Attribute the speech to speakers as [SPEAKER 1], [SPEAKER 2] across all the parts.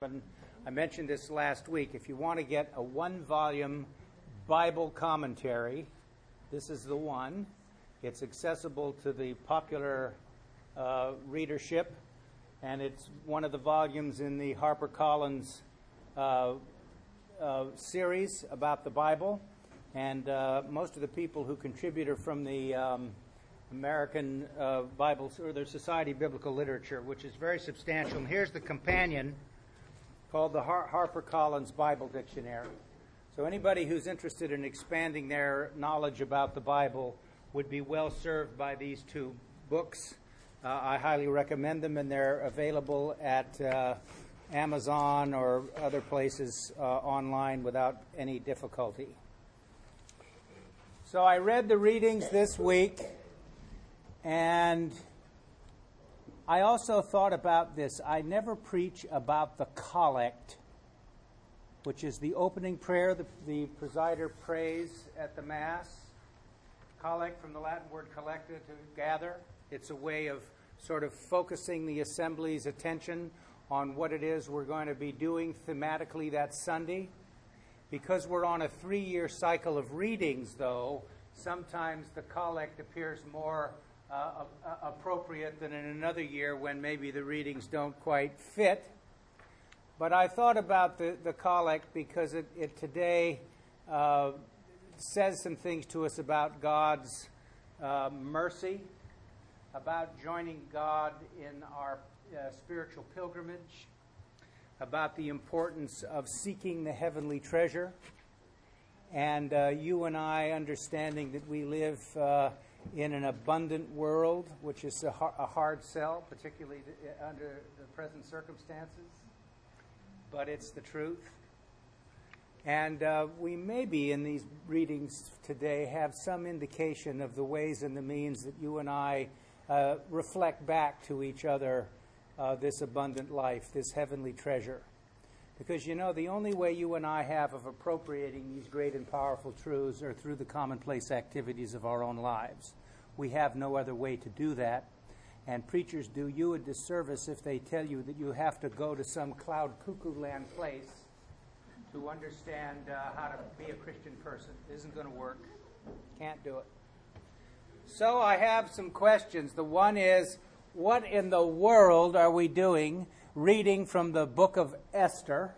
[SPEAKER 1] I mentioned this last week. If you want to get a one volume Bible commentary, this is the one. It's accessible to the popular uh, readership, and it's one of the volumes in the HarperCollins uh, uh, series about the Bible. And uh, most of the people who contribute are from the um, American uh, Bible or the Society of Biblical Literature, which is very substantial. And here's the companion called the Har- HarperCollins Bible Dictionary. So anybody who's interested in expanding their knowledge about the Bible would be well served by these two books. Uh, I highly recommend them, and they're available at uh, Amazon or other places uh, online without any difficulty. So I read the readings this week, and I also thought about this. I never preach about the collect, which is the opening prayer the, the presider prays at the Mass. Collect from the Latin word collecta, to gather. It's a way of sort of focusing the assembly's attention on what it is we're going to be doing thematically that Sunday. Because we're on a three year cycle of readings, though, sometimes the collect appears more uh, appropriate than in another year when maybe the readings don't quite fit. But I thought about the, the collect because it, it today uh, says some things to us about God's uh, mercy, about joining God in our uh, spiritual pilgrimage, about the importance of seeking the heavenly treasure, and uh, you and I understanding that we live uh, in an abundant world, which is a, hard sell, particularly under the present circumstances, but it's the truth. And uh, we maybe in these readings today have some indication of the ways and the means that you and I uh, reflect back to each other uh, this abundant life, this heavenly treasure. Because you know, the only way you and I have of appropriating these great and powerful truths are through the commonplace activities of our own lives. We have no other way to do that. And preachers do you a disservice if they tell you that you have to go to some cloud cuckoo land place to understand uh, how to be a Christian person. It isn't going to work. Can't do it. So I have some questions. The one is, what in the world are we doing reading from the book of Esther.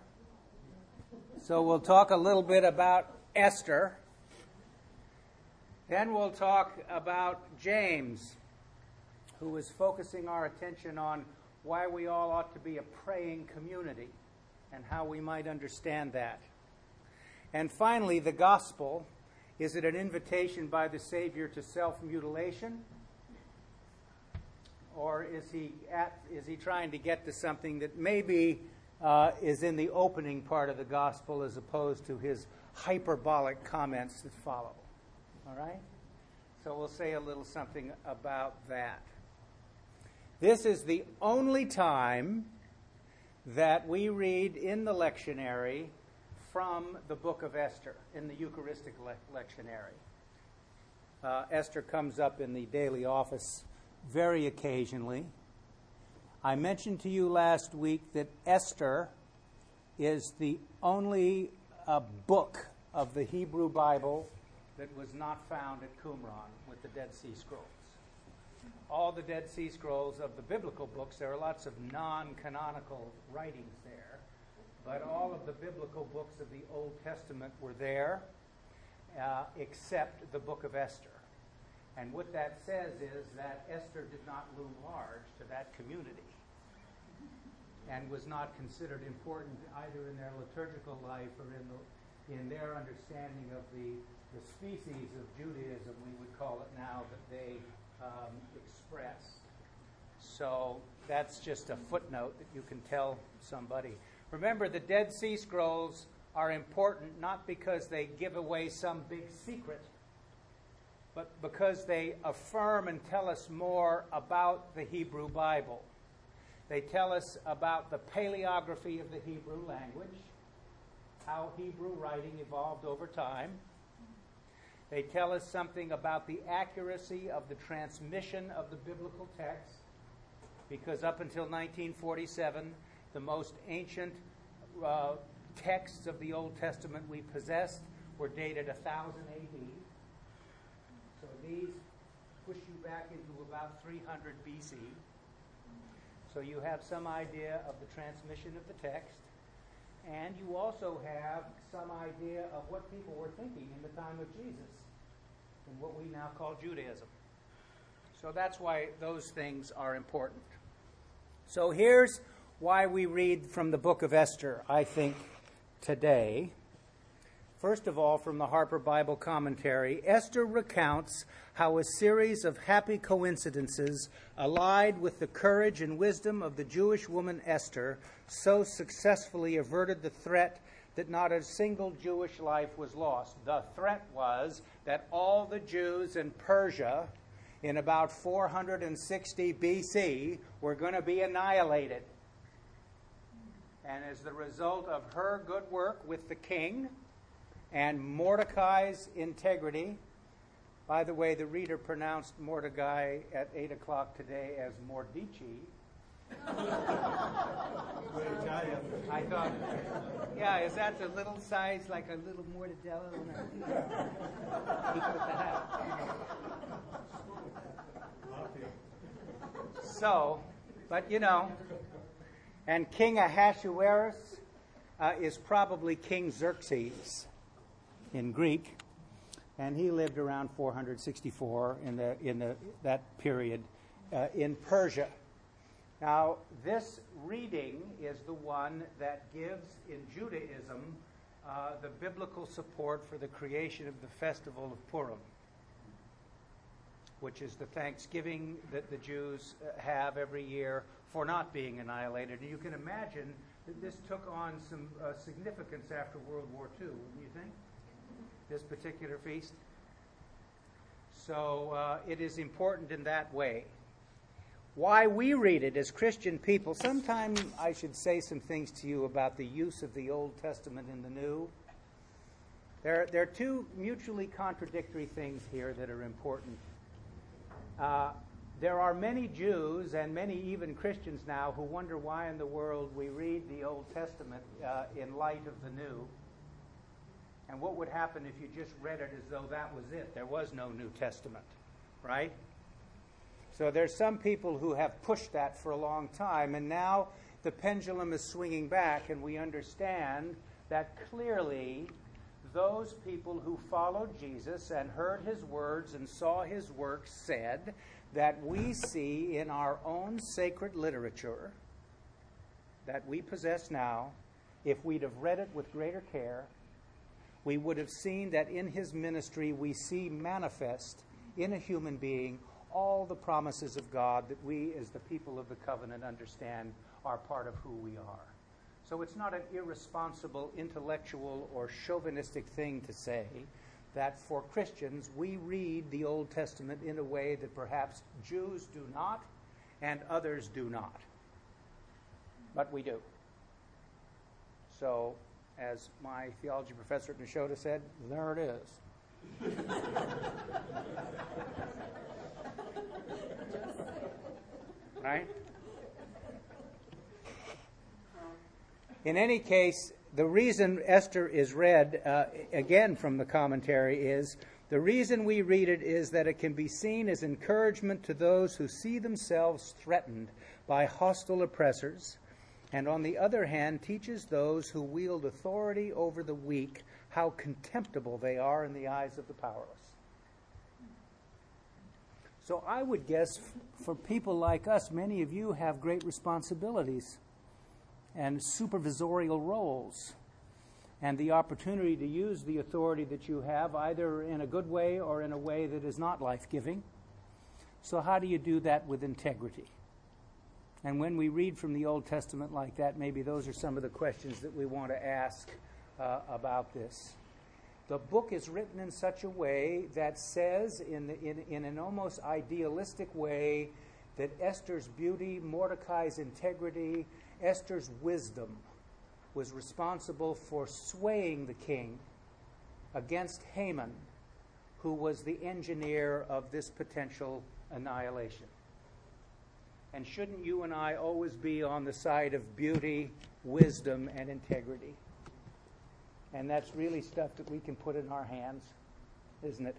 [SPEAKER 1] So we'll talk a little bit about Esther. Then we'll talk about James, who is focusing our attention on why we all ought to be a praying community and how we might understand that. And finally, the gospel. Is it an invitation by the Savior to self mutilation? Or is he at, is he trying to get to something that maybe uh, is in the opening part of the gospel as opposed to his hyperbolic comments that follow? All right? So we'll say a little something about that. This is the only time that we read in the lectionary from the book of Esther, in the Eucharistic le- lectionary. Uh, Esther comes up in the daily office very occasionally. I mentioned to you last week that Esther is the only uh, book of the Hebrew Bible that was not found at Qumran with the Dead Sea Scrolls. All the Dead Sea Scrolls of the biblical books, there are lots of non canonical writings there, but all of the biblical books of the Old Testament were there, uh, except the book of Esther. And what that says is that Esther did not loom large to that community and was not considered important either in their liturgical life or in, the, in their understanding of the, the species of Judaism, we would call it now, that they um, expressed. So that's just a footnote that you can tell somebody. Remember, the Dead Sea Scrolls are important not because they give away some big secret but because they affirm and tell us more about the Hebrew Bible. They tell us about the paleography of the Hebrew language, how Hebrew writing evolved over time. They tell us something about the accuracy of the transmission of the biblical text, because up until 1947, the most ancient uh, texts of the Old Testament we possessed were dated 1000 AD. These push you back into about 300 BC. So you have some idea of the transmission of the text. And you also have some idea of what people were thinking in the time of Jesus in what we now call Judaism. So that's why those things are important. So here's why we read from the book of Esther, I think, today. First of all, from the Harper Bible Commentary, Esther recounts how a series of happy coincidences, allied with the courage and wisdom of the Jewish woman Esther, so successfully averted the threat that not a single Jewish life was lost. The threat was that all the Jews in Persia in about 460 BC were going to be annihilated. And as the result of her good work with the king, and Mordecai's integrity. By the way, the reader pronounced Mordecai at 8 o'clock today as Mordici. I thought, yeah, is that the little size, like a little mortadella? he put that So, but you know, and King Ahasuerus uh, is probably King Xerxes in Greek, and he lived around 464 in the in the that period uh, in Persia. Now, this reading is the one that gives in Judaism uh, the biblical support for the creation of the festival of Purim, which is the thanksgiving that the Jews uh, have every year for not being annihilated. And you can imagine that this took on some uh, significance after World War II, wouldn't you think? This particular feast. So uh, it is important in that way. Why we read it as Christian people, sometime I should say some things to you about the use of the Old Testament in the New. There, there are two mutually contradictory things here that are important. Uh, there are many Jews and many even Christians now who wonder why in the world we read the Old Testament uh, in light of the New. And what would happen if you just read it as though that was it? There was no New Testament, right? So there's some people who have pushed that for a long time, and now the pendulum is swinging back, and we understand that clearly those people who followed Jesus and heard his words and saw his works said that we see in our own sacred literature that we possess now, if we'd have read it with greater care, we would have seen that in his ministry we see manifest in a human being all the promises of God that we, as the people of the covenant, understand are part of who we are. So it's not an irresponsible, intellectual, or chauvinistic thing to say that for Christians we read the Old Testament in a way that perhaps Jews do not and others do not. But we do. So as my theology professor at Nashotah said, there it is. right? In any case, the reason Esther is read, uh, again from the commentary, is the reason we read it is that it can be seen as encouragement to those who see themselves threatened by hostile oppressors and on the other hand, teaches those who wield authority over the weak how contemptible they are in the eyes of the powerless. So I would guess for people like us, many of you have great responsibilities and supervisorial roles and the opportunity to use the authority that you have either in a good way or in a way that is not life giving. So, how do you do that with integrity? And when we read from the Old Testament like that, maybe those are some of the questions that we want to ask uh, about this. The book is written in such a way that says, in, the, in, in an almost idealistic way, that Esther's beauty, Mordecai's integrity, Esther's wisdom was responsible for swaying the king against Haman, who was the engineer of this potential annihilation. And shouldn't you and I always be on the side of beauty, wisdom, and integrity? And that's really stuff that we can put in our hands, isn't it?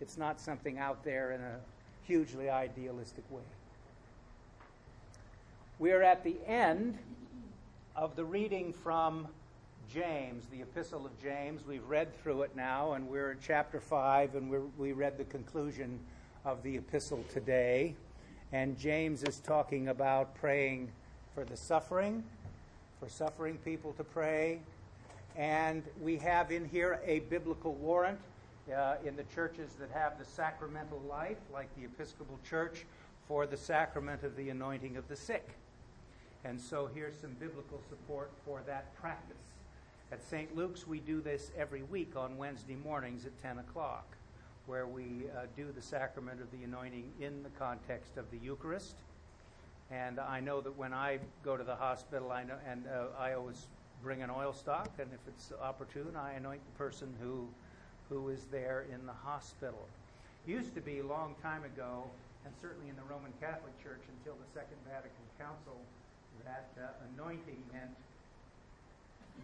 [SPEAKER 1] It's not something out there in a hugely idealistic way. We are at the end of the reading from James, the Epistle of James. We've read through it now, and we're in chapter 5, and we read the conclusion of the epistle today. And James is talking about praying for the suffering, for suffering people to pray. And we have in here a biblical warrant uh, in the churches that have the sacramental life, like the Episcopal Church, for the sacrament of the anointing of the sick. And so here's some biblical support for that practice. At St. Luke's, we do this every week on Wednesday mornings at 10 o'clock where we uh, do the sacrament of the anointing in the context of the Eucharist. And I know that when I go to the hospital, I know, and uh, I always bring an oil stock, and if it's opportune, I anoint the person who, who is there in the hospital. Used to be a long time ago, and certainly in the Roman Catholic Church until the Second Vatican Council, that uh, anointing meant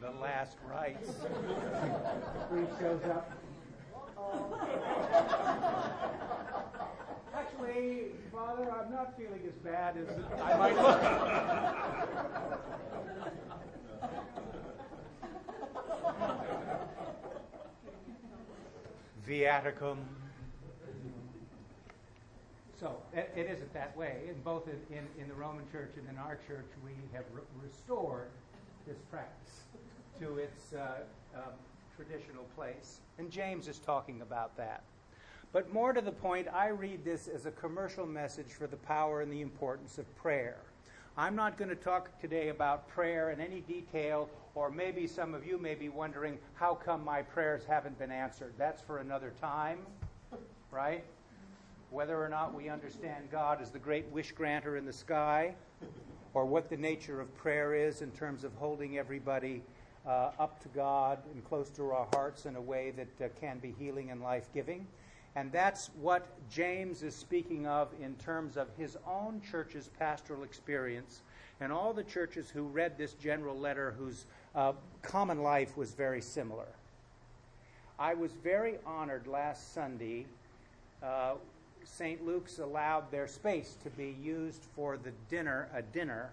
[SPEAKER 1] the last rites. the priest shows up Father, I'm not feeling as bad as I might look. Viaticum. So it, it isn't that way. In both in, in, in, the Roman Church and in our church, we have re- restored this practice to its uh, um, traditional place. And James is talking about that. But more to the point, I read this as a commercial message for the power and the importance of prayer. I'm not going to talk today about prayer in any detail, or maybe some of you may be wondering, how come my prayers haven't been answered? That's for another time, right? Whether or not we understand God as the great wish granter in the sky, or what the nature of prayer is in terms of holding everybody uh, up to God and close to our hearts in a way that uh, can be healing and life giving. And that's what James is speaking of in terms of his own church's pastoral experience and all the churches who read this general letter whose uh, common life was very similar. I was very honored last Sunday. Uh, St. Luke's allowed their space to be used for the dinner, a dinner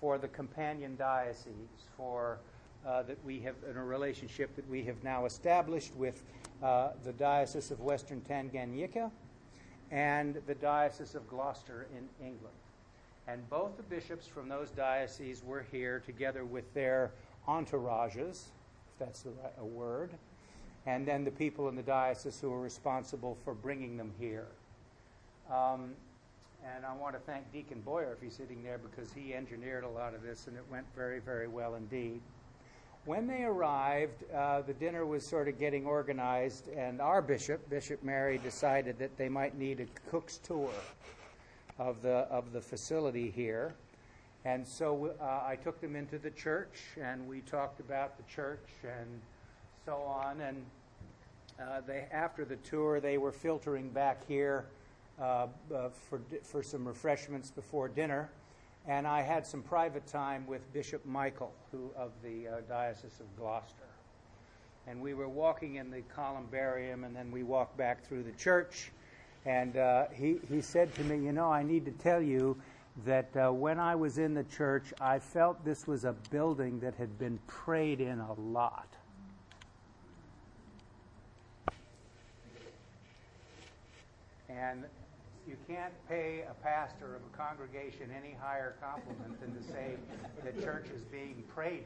[SPEAKER 1] for the companion diocese for uh, that we have in a relationship that we have now established with uh, the Diocese of Western Tanganyika and the Diocese of Gloucester in England. And both the bishops from those dioceses were here together with their entourages, if that's right, a word, and then the people in the diocese who were responsible for bringing them here. Um, and I want to thank Deacon Boyer if he's sitting there because he engineered a lot of this and it went very, very well indeed. When they arrived, uh, the dinner was sort of getting organized, and our bishop, Bishop Mary, decided that they might need a cook's tour of the of the facility here. And so uh, I took them into the church, and we talked about the church and so on. And uh, they, after the tour, they were filtering back here uh, uh for for some refreshments before dinner and I had some private time with Bishop Michael, who of the uh, Diocese of Gloucester. And we were walking in the columbarium, and then we walked back through the church. And uh, he, he said to me, You know, I need to tell you that uh, when I was in the church, I felt this was a building that had been prayed in a lot. And you can't pay a pastor of a congregation any higher compliment than to say the church is being prayed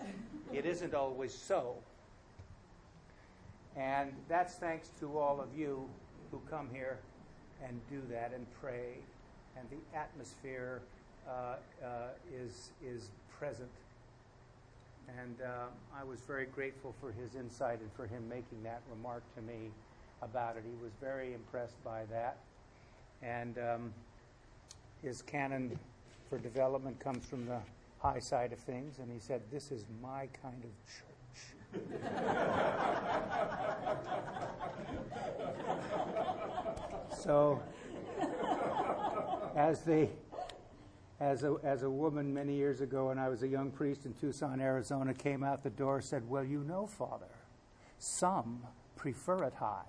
[SPEAKER 1] in. It isn't always so. And that's thanks to all of you who come here and do that and pray. And the atmosphere uh, uh, is, is present. And uh, I was very grateful for his insight and for him making that remark to me about it. He was very impressed by that and um, his canon for development comes from the high side of things, and he said, This is my kind of church. so, as the as a, as a woman many years ago when I was a young priest in Tucson, Arizona, came out the door said, Well, you know, Father, some prefer it high.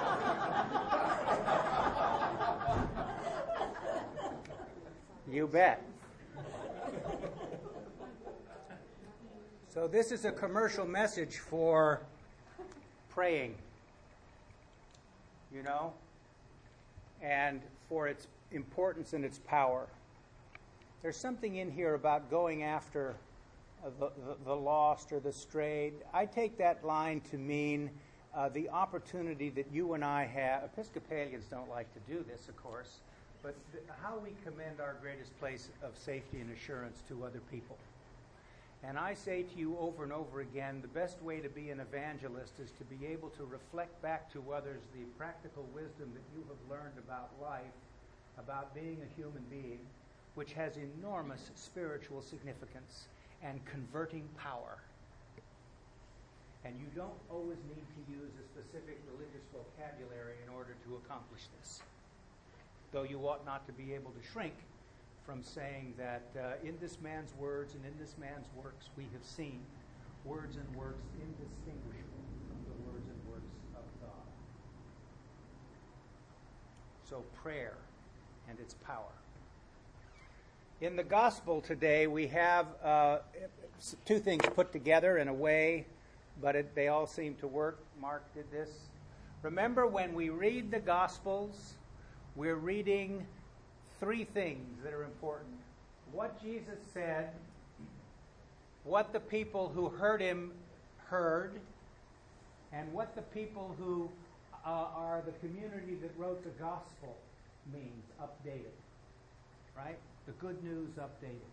[SPEAKER 1] you bet. So, this is a commercial message for praying, you know, and for its importance and its power. There's something in here about going after the, the, the lost or the strayed. I take that line to mean uh, the opportunity that you and I have. Episcopalians don't like to do this, of course, but th- how we commend our greatest place of safety and assurance to other people. And I say to you over and over again the best way to be an evangelist is to be able to reflect back to others the practical wisdom that you have learned about life, about being a human being, which has enormous spiritual significance and converting power. And you don't always need to use a specific religious vocabulary in order to accomplish this. Though you ought not to be able to shrink from saying that uh, in this man's words and in this man's works we have seen words and works indistinguishable from the words and works of God. So, prayer and its power. In the gospel today, we have uh, two things put together in a way, but it, they all seem to work. Mark did this. Remember, when we read the gospels, we're reading three things that are important what Jesus said, what the people who heard him heard, and what the people who uh, are the community that wrote the gospel means updated. Right? The good news updated.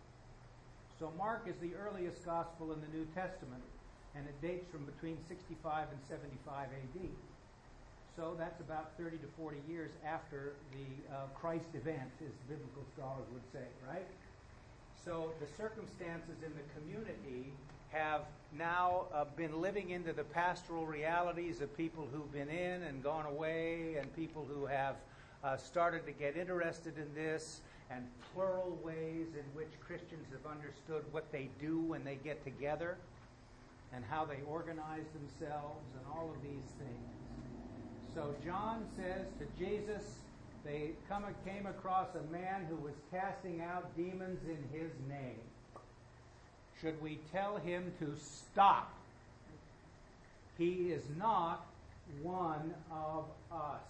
[SPEAKER 1] So Mark is the earliest gospel in the New Testament, and it dates from between 65 and 75 AD. So that's about 30 to 40 years after the uh, Christ event, as biblical scholars would say, right? So the circumstances in the community have now uh, been living into the pastoral realities of people who've been in and gone away, and people who have uh, started to get interested in this, and plural ways in which Christians have understood what they do when they get together, and how they organize themselves, and all of these things. So John says to Jesus, they come, came across a man who was casting out demons in his name. Should we tell him to stop? He is not one of us.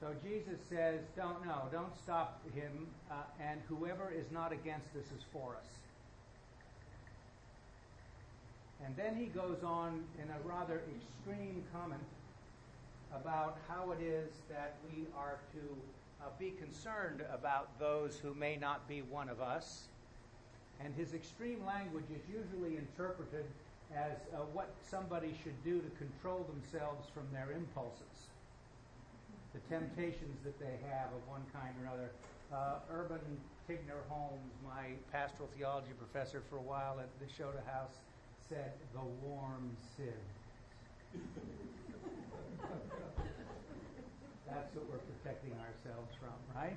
[SPEAKER 1] So Jesus says, don't know, don't stop him, uh, and whoever is not against us is for us. And then he goes on in a rather extreme comment about how it is that we are to uh, be concerned about those who may not be one of us. And his extreme language is usually interpreted as uh, what somebody should do to control themselves from their impulses, the temptations that they have of one kind or another. Uh, Urban Tigner Holmes, my pastoral theology professor for a while at Nashotah House, said the warm sieve. That's what we're protecting ourselves from, right?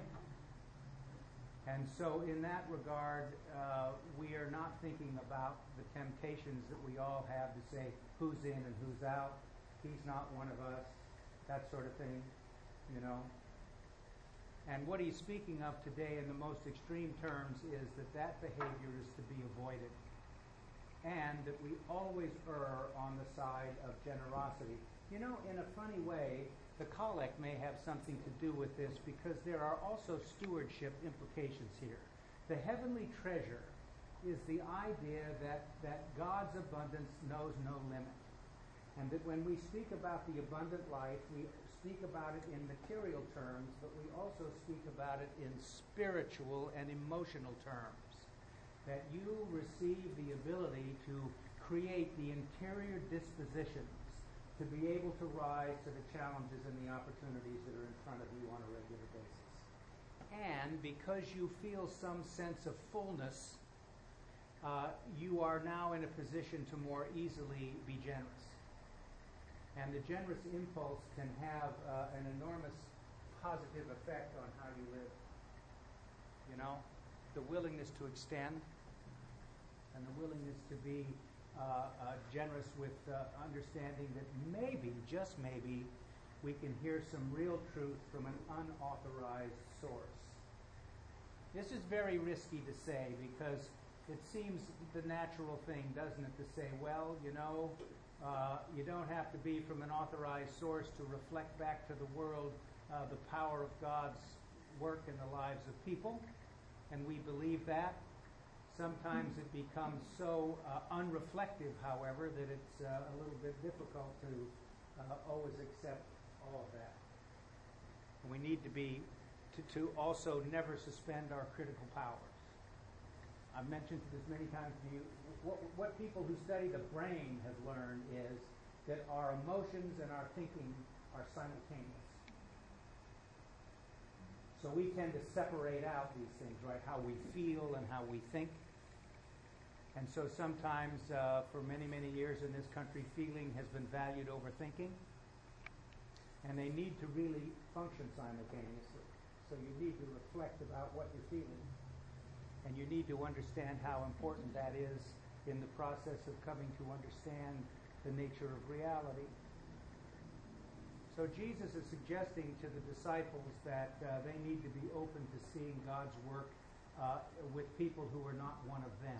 [SPEAKER 1] And so, in that regard, uh, we are not thinking about the temptations that we all have to say who's in and who's out. He's not one of us, that sort of thing, you know. And what he's speaking of today in the most extreme terms is that that behavior is to be avoided and that we always err on the side of generosity. You know, in a funny way, the collect may have something to do with this because there are also stewardship implications here. The heavenly treasure is the idea that, that God's abundance knows no limit. And that when we speak about the abundant life, we speak about it in material terms, but we also speak about it in spiritual and emotional terms that you receive the ability to create the interior dispositions to be able to rise to the challenges and the opportunities that are in front of you on a regular basis. And because you feel some sense of fullness, uh, you are now in a position to more easily be generous. And the generous impulse can have uh, an enormous positive effect on how you live. You know, the willingness to extend and the willingness to be uh, uh, generous with uh, understanding that maybe, just maybe, we can hear some real truth from an unauthorized source. This is very risky to say because it seems the natural thing, doesn't it, to say, well, you know, uh, you don't have to be from an authorized source to reflect back to the world uh, the power of God's work in the lives of people. And we believe that. Sometimes it becomes so uh, unreflective, however, that it's uh, a little bit difficult to uh, always accept all of that. We need to be to, to also never suspend our critical powers. I've mentioned this many times to you. What, what people who study the brain have learned is that our emotions and our thinking are simultaneous. So we tend to separate out these things, right? How we feel and how we think. And so sometimes, uh, for many, many years in this country, feeling has been valued over thinking. And they need to really function simultaneously. So you need to reflect about what you're feeling. And you need to understand how important that is in the process of coming to understand the nature of reality. So Jesus is suggesting to the disciples that uh, they need to be open to seeing God's work uh, with people who are not one of them.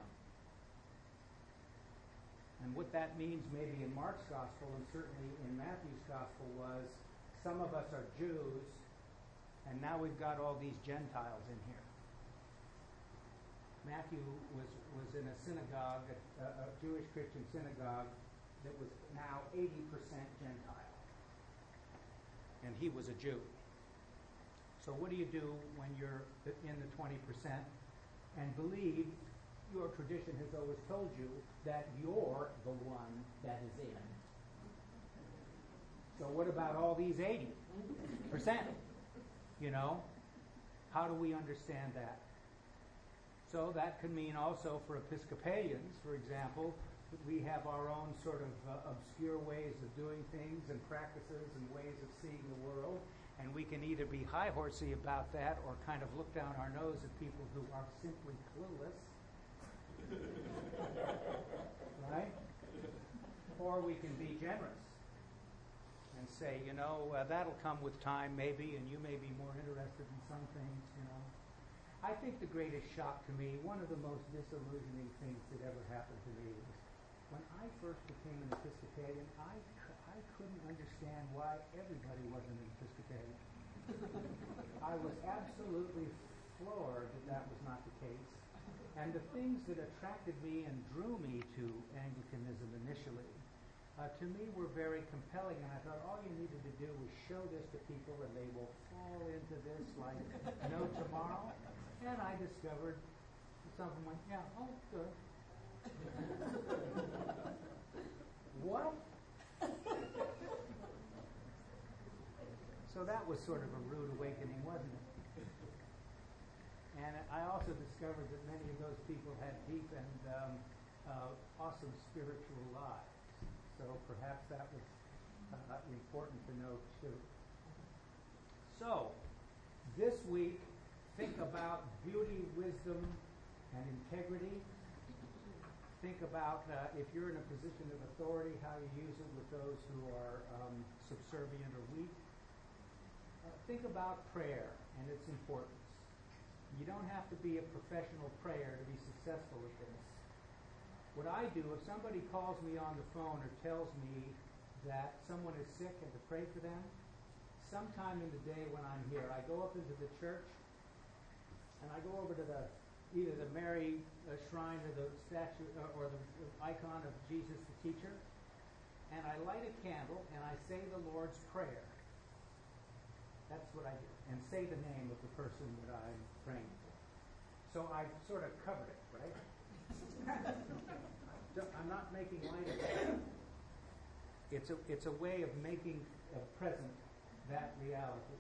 [SPEAKER 1] And what that means maybe in Mark's gospel and certainly in Matthew's gospel was some of us are Jews and now we've got all these Gentiles in here. Matthew was, was in a synagogue, a, a Jewish Christian synagogue, that was now 80% Gentile. And he was a Jew. So what do you do when you're in the 20% and believe your tradition has always told you that you're the one that is in? So what about all these 80%? You know? How do we understand that? So that could mean also for Episcopalians, for example, we have our own sort of uh, obscure ways of doing things and practices and ways of seeing the world. And we can either be high horsey about that or kind of look down our nose at people who are simply clueless. right? Or we can be generous and say, you know, uh, that'll come with time maybe, and you may be more interested in some things, you know. I think the greatest shock to me, one of the most disillusioning things that ever happened to me was when I first became an Episcopalian, I, I couldn't understand why everybody wasn't an Episcopalian. I was absolutely floored that that was not the case. And the things that attracted me and drew me to Anglicanism initially, uh, to me were very compelling. And I thought all you needed to do was show this to people and they will fall into this like no tomorrow. And I discovered some of them went, yeah, oh, good. What? so that was sort of a rude awakening, wasn't it? And I also discovered that many of those people had deep and um, uh, awesome spiritual lives. So perhaps that was uh, important to know too. So, this week think about beauty, wisdom, and integrity. Think about uh, if you're in a position of authority, how you use it with those who are um, subservient or weak. Uh, think about prayer and its importance. You don't have to be a professional prayer to be successful at this. What I do, if somebody calls me on the phone or tells me that someone is sick and to pray for them, sometime in the day when I'm here, I go up into the church and I go over to the either the Mary uh, shrine or the statue uh, or the icon of Jesus the teacher, and I light a candle and I say the Lord's prayer. That's what I do, and say the name of the person that I'm praying for. So I sort of covered it, right? I'm not making light of it. It's a, it's a way of making present that reality.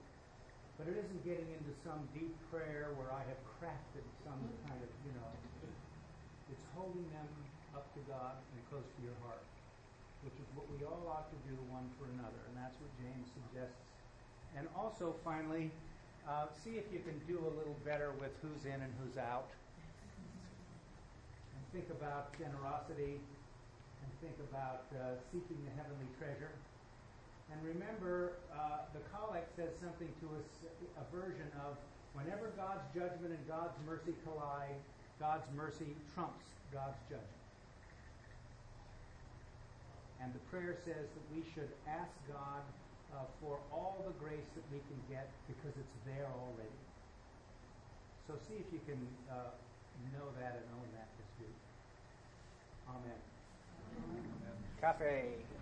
[SPEAKER 1] But it isn't getting into some deep prayer where I have crafted some kind of, you know, it's holding them up to God and close to your heart. which is what we all ought to do one for another, and that's what James suggests. And also, finally, uh, see if you can do a little better with who's in and who's out. And think about generosity, and think about uh, seeking the heavenly treasure. And remember, uh, the collect says something to us, a version of whenever God's judgment and God's mercy collide, God's mercy trumps God's judgment. And the prayer says that we should ask God uh, for all the grace that we can get because it's there already. So see if you can uh, know that and own that this week. Amen.
[SPEAKER 2] Cafe.